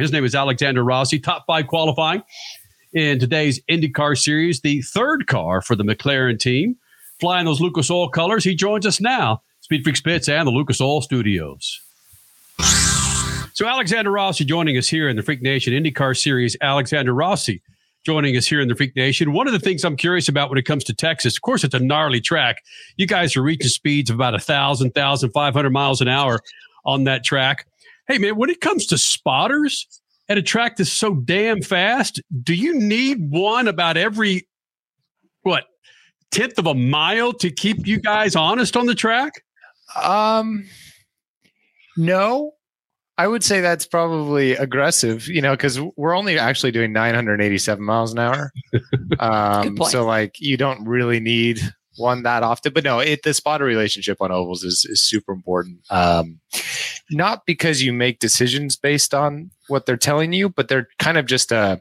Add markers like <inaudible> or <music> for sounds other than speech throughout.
His name is Alexander Rossi, top five qualifying in today's IndyCar series, the third car for the McLaren team. Flying those Lucas Oil colors, he joins us now, Speed Freak Spitz and the Lucas Oil Studios. So Alexander Rossi joining us here in the Freak Nation IndyCar series. Alexander Rossi joining us here in the Freak Nation. One of the things I'm curious about when it comes to Texas, of course, it's a gnarly track. You guys are reaching speeds of about a thousand, thousand five hundred miles an hour on that track. Hey man, when it comes to spotters at a track that's so damn fast, do you need one about every what tenth of a mile to keep you guys honest on the track? Um, no, I would say that's probably aggressive, you know, because we're only actually doing 987 miles an hour. <laughs> Um, so like you don't really need one that often, but no, it the spotter relationship on ovals is is super important. Um, not because you make decisions based on what they're telling you, but they're kind of just a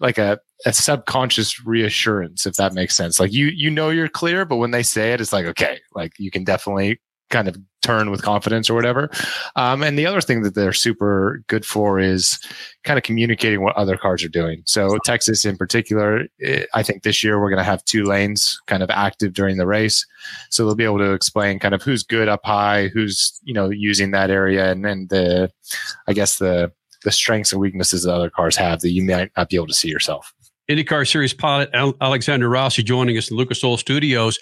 like a, a subconscious reassurance, if that makes sense. Like you you know you're clear, but when they say it, it's like okay, like you can definitely kind of turn with confidence or whatever. Um, and the other thing that they're super good for is kind of communicating what other cars are doing. So Texas in particular, eh, I think this year we're going to have two lanes kind of active during the race. So they'll be able to explain kind of who's good up high, who's, you know, using that area and then the, I guess the, the strengths and weaknesses that other cars have that you might not be able to see yourself. IndyCar Series pilot Alexander Rossi joining us in Lucas Oil Studios.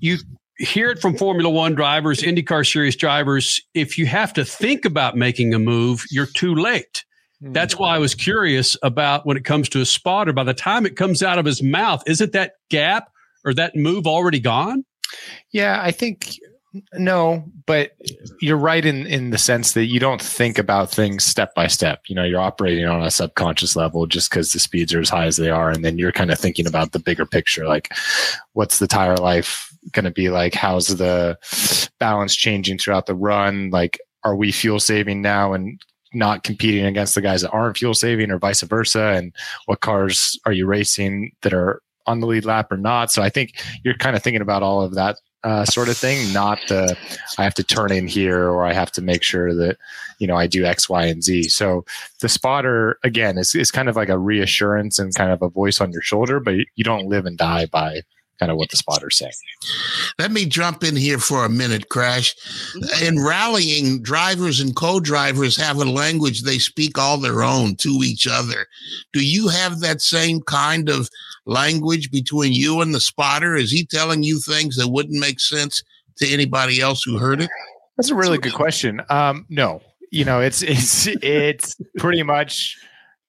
You hear it from Formula One drivers, IndyCar Series drivers. If you have to think about making a move, you're too late. Hmm. That's why I was curious about when it comes to a spotter. By the time it comes out of his mouth, isn't that gap or that move already gone? Yeah, I think no, but you're right in in the sense that you don't think about things step by step. You know, you're operating on a subconscious level just because the speeds are as high as they are, and then you're kind of thinking about the bigger picture, like what's the tire life going to be like? How's the balance changing throughout the run? Like, are we fuel saving now and not competing against the guys that aren't fuel saving, or vice versa? And what cars are you racing that are on the lead lap or not? So I think you're kind of thinking about all of that uh, sort of thing, not the I have to turn in here or I have to make sure that you know I do X, Y, and Z. So the spotter again is is kind of like a reassurance and kind of a voice on your shoulder, but you don't live and die by kind of what the spotter's saying. Let me jump in here for a minute, Crash. In rallying, drivers and co-drivers have a language they speak all their own to each other. Do you have that same kind of language between you and the spotter? Is he telling you things that wouldn't make sense to anybody else who heard it? That's a really good question. Um, no, you know, it's it's <laughs> it's pretty much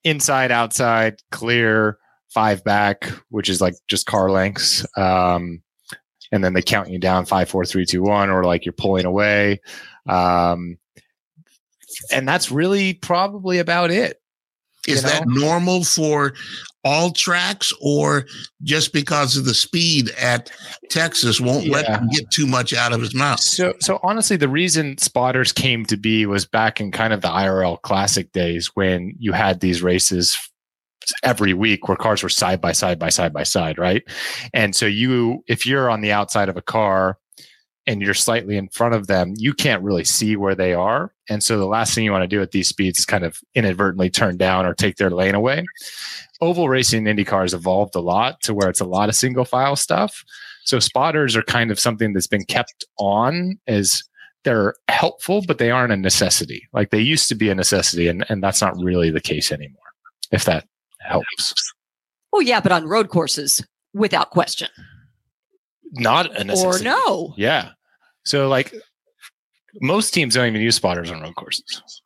inside, outside, clear, five back, which is like just car lengths. Um, and then they count you down five, four, three, two, one, or like you're pulling away. Um, and that's really probably about it. Is know? that normal for all tracks or just because of the speed at Texas won't yeah. let him get too much out of his mouth. So so honestly the reason spotters came to be was back in kind of the IRL classic days when you had these races every week where cars were side by side by side by side, right? And so you if you're on the outside of a car and you're slightly in front of them, you can't really see where they are. And so the last thing you want to do at these speeds is kind of inadvertently turn down or take their lane away. Oval racing in IndyCar has evolved a lot to where it's a lot of single file stuff. So spotters are kind of something that's been kept on as they're helpful, but they aren't a necessity. Like they used to be a necessity, and, and that's not really the case anymore, if that helps. Oh, yeah, but on road courses, without question. Not a necessity. Or no. Yeah. So, like, most teams don't even use spotters on road courses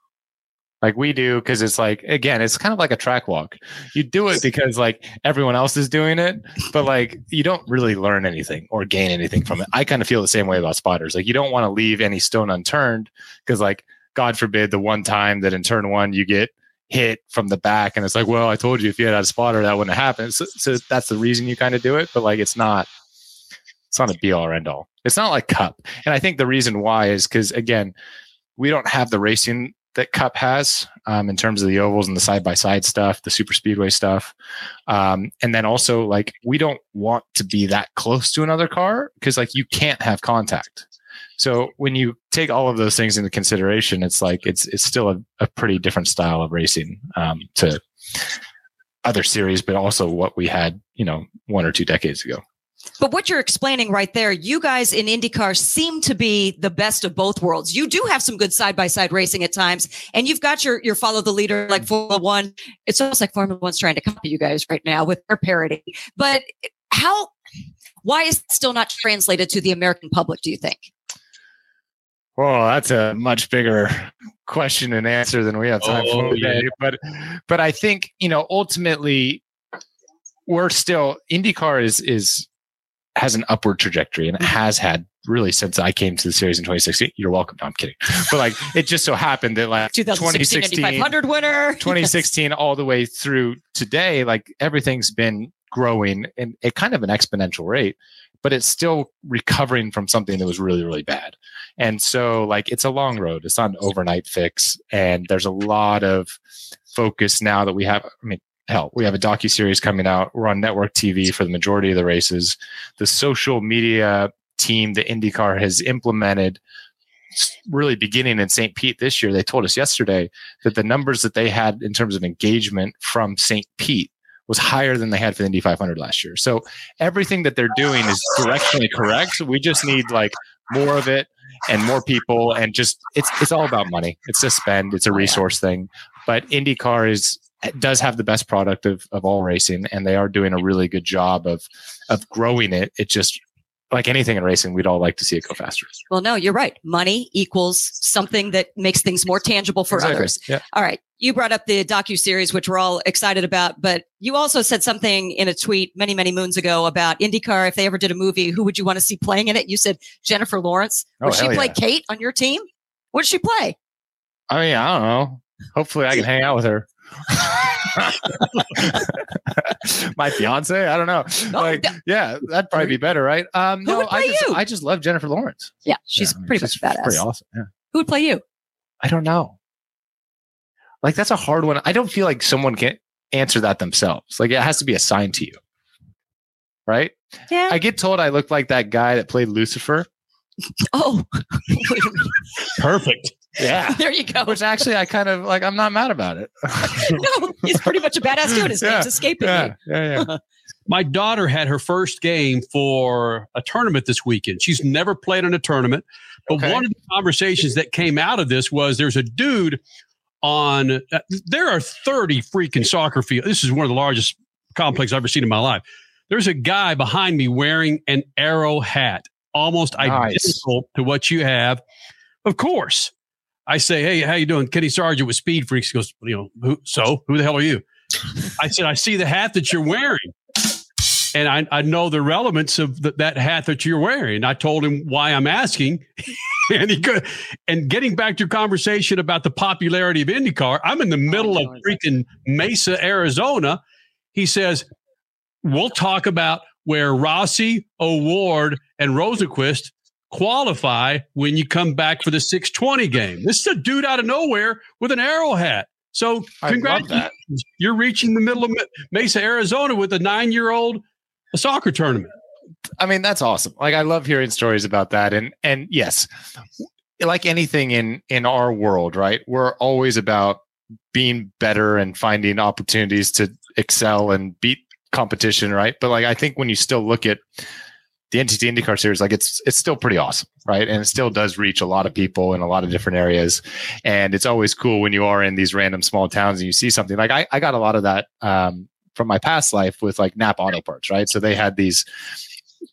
like we do because it's like again it's kind of like a track walk you do it because like everyone else is doing it but like you don't really learn anything or gain anything from it i kind of feel the same way about spotters like you don't want to leave any stone unturned because like god forbid the one time that in turn one you get hit from the back and it's like well i told you if you had a spotter that wouldn't have happened so, so that's the reason you kind of do it but like it's not it's not a be all or end all it's not like cup and i think the reason why is because again we don't have the racing that Cup has um, in terms of the ovals and the side by side stuff, the super speedway stuff. Um, and then also, like, we don't want to be that close to another car because, like, you can't have contact. So when you take all of those things into consideration, it's like it's it's still a, a pretty different style of racing um, to other series, but also what we had, you know, one or two decades ago. But what you're explaining right there, you guys in IndyCar seem to be the best of both worlds. You do have some good side by side racing at times, and you've got your your follow the leader like Formula One. It's almost like Formula One's trying to copy you guys right now with their parody. But how? Why is it still not translated to the American public? Do you think? Well, that's a much bigger question and answer than we have time oh, for today. Yeah. But but I think you know ultimately we're still IndyCar is is has an upward trajectory and it mm-hmm. has had really since I came to the series in 2016. You're welcome. No, I'm kidding. But like it just so happened that like 2016 500 winner, 2016 <laughs> yes. all the way through today, like everything's been growing in a kind of an exponential rate, but it's still recovering from something that was really, really bad. And so like it's a long road. It's not an overnight fix. And there's a lot of focus now that we have. I mean, hell, we have a docu series coming out. We're on network TV for the majority of the races. The social media team that IndyCar has implemented really beginning in St. Pete this year, they told us yesterday that the numbers that they had in terms of engagement from St. Pete was higher than they had for the Indy 500 last year. So everything that they're doing is directionally correct. we just need like more of it and more people and just it's it's all about money. It's a spend, it's a oh, resource thing. But IndyCar is does have the best product of, of all racing and they are doing a really good job of of growing it it just like anything in racing we'd all like to see it go faster. Well no you're right. Money equals something that makes things more tangible for exactly. others. Yeah. all right. You brought up the docu series which we're all excited about but you also said something in a tweet many many moons ago about indycar. If they ever did a movie who would you want to see playing in it? You said jennifer lawrence. Oh, would oh, she play yeah. kate on your team? What did she play? I mean i don't know. Hopefully i can hang out with her <laughs> <laughs> my fiance? I don't know. No, like yeah that'd probably be better right? Um who no i just you? i just love jennifer lawrence. Yeah she's yeah, pretty much badass pretty awesome yeah. Who would play you? I don't know. Like that's a hard one. I don't feel like someone can answer that themselves. Like it has to be assigned to you. Right? Yeah. I get told i look like that guy that played lucifer. Oh. <laughs> <laughs> Perfect yeah. <laughs> there you go. Which actually, I kind of like, I'm not mad about it. <laughs> no, he's pretty much a badass dude. His <laughs> yeah. name's escaping yeah. me. Yeah, yeah. My daughter had her first game for a tournament this weekend. She's never played in a tournament, but okay. one of the conversations that came out of this was there's a dude on, uh, there are 30 freaking soccer fields. This is one of the largest complexes I've ever seen in my life. There's a guy behind me wearing an arrow hat, almost nice. identical to what you have. Of course, I say, "Hey, how you doing?" Kenny Sargent with Speed Freaks he goes, "You know, who, so who the hell are you?" I said, "I see the hat that you're wearing." And I, I know the relevance of the, that hat that you're wearing. I told him why I'm asking, <laughs> and he could. And getting back to your conversation about the popularity of IndyCar, I'm in the oh, middle of freaking Mesa, Arizona. He says, "We'll talk about where Rossi, O'Ward, and Rosenqvist qualify when you come back for the 620 game. This is a dude out of nowhere with an arrow hat. So congratulations. You're reaching the middle of Mesa, Arizona with a nine year old soccer tournament. I mean, that's awesome. Like I love hearing stories about that. And and yes, like anything in in our world, right? We're always about being better and finding opportunities to excel and beat competition, right? But like I think when you still look at the NTT IndyCar series, like it's it's still pretty awesome, right? And it still does reach a lot of people in a lot of different areas. And it's always cool when you are in these random small towns and you see something. Like I, I got a lot of that um, from my past life with like NAPA Auto Parts, right? So they had these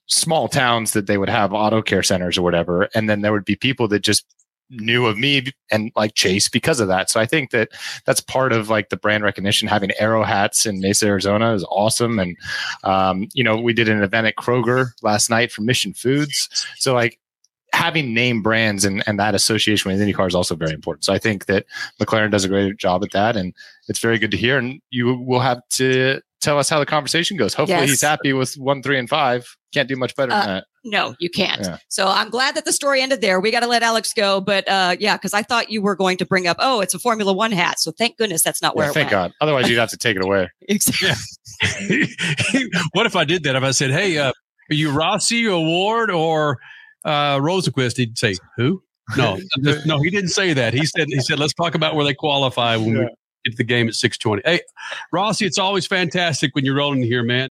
small towns that they would have auto care centers or whatever, and then there would be people that just knew of me and like Chase because of that. So I think that that's part of like the brand recognition. Having arrow hats in Mesa, Arizona is awesome. And, um, you know, we did an event at Kroger last night for Mission Foods. So like having name brands and, and that association with IndyCar is also very important. So I think that McLaren does a great job at that. And it's very good to hear. And you will have to tell us how the conversation goes. Hopefully yes. he's happy with one, three, and five. Can't do much better uh, than that. No, you can't. Yeah. So I'm glad that the story ended there. We got to let Alex go, but uh, yeah, because I thought you were going to bring up, oh, it's a Formula One hat. So thank goodness that's not where. Yeah, thank went. God. Otherwise, you'd have to take it away. <laughs> exactly. <laughs> what if I did that? If I said, "Hey, uh, are you Rossi O'Ward or uh, Rosenqvist, he'd say, "Who?" No, no, he didn't say that. He said, "He said, let's talk about where they qualify when yeah. we get to the game at 6:20." Hey, Rossi, it's always fantastic when you're rolling here, man.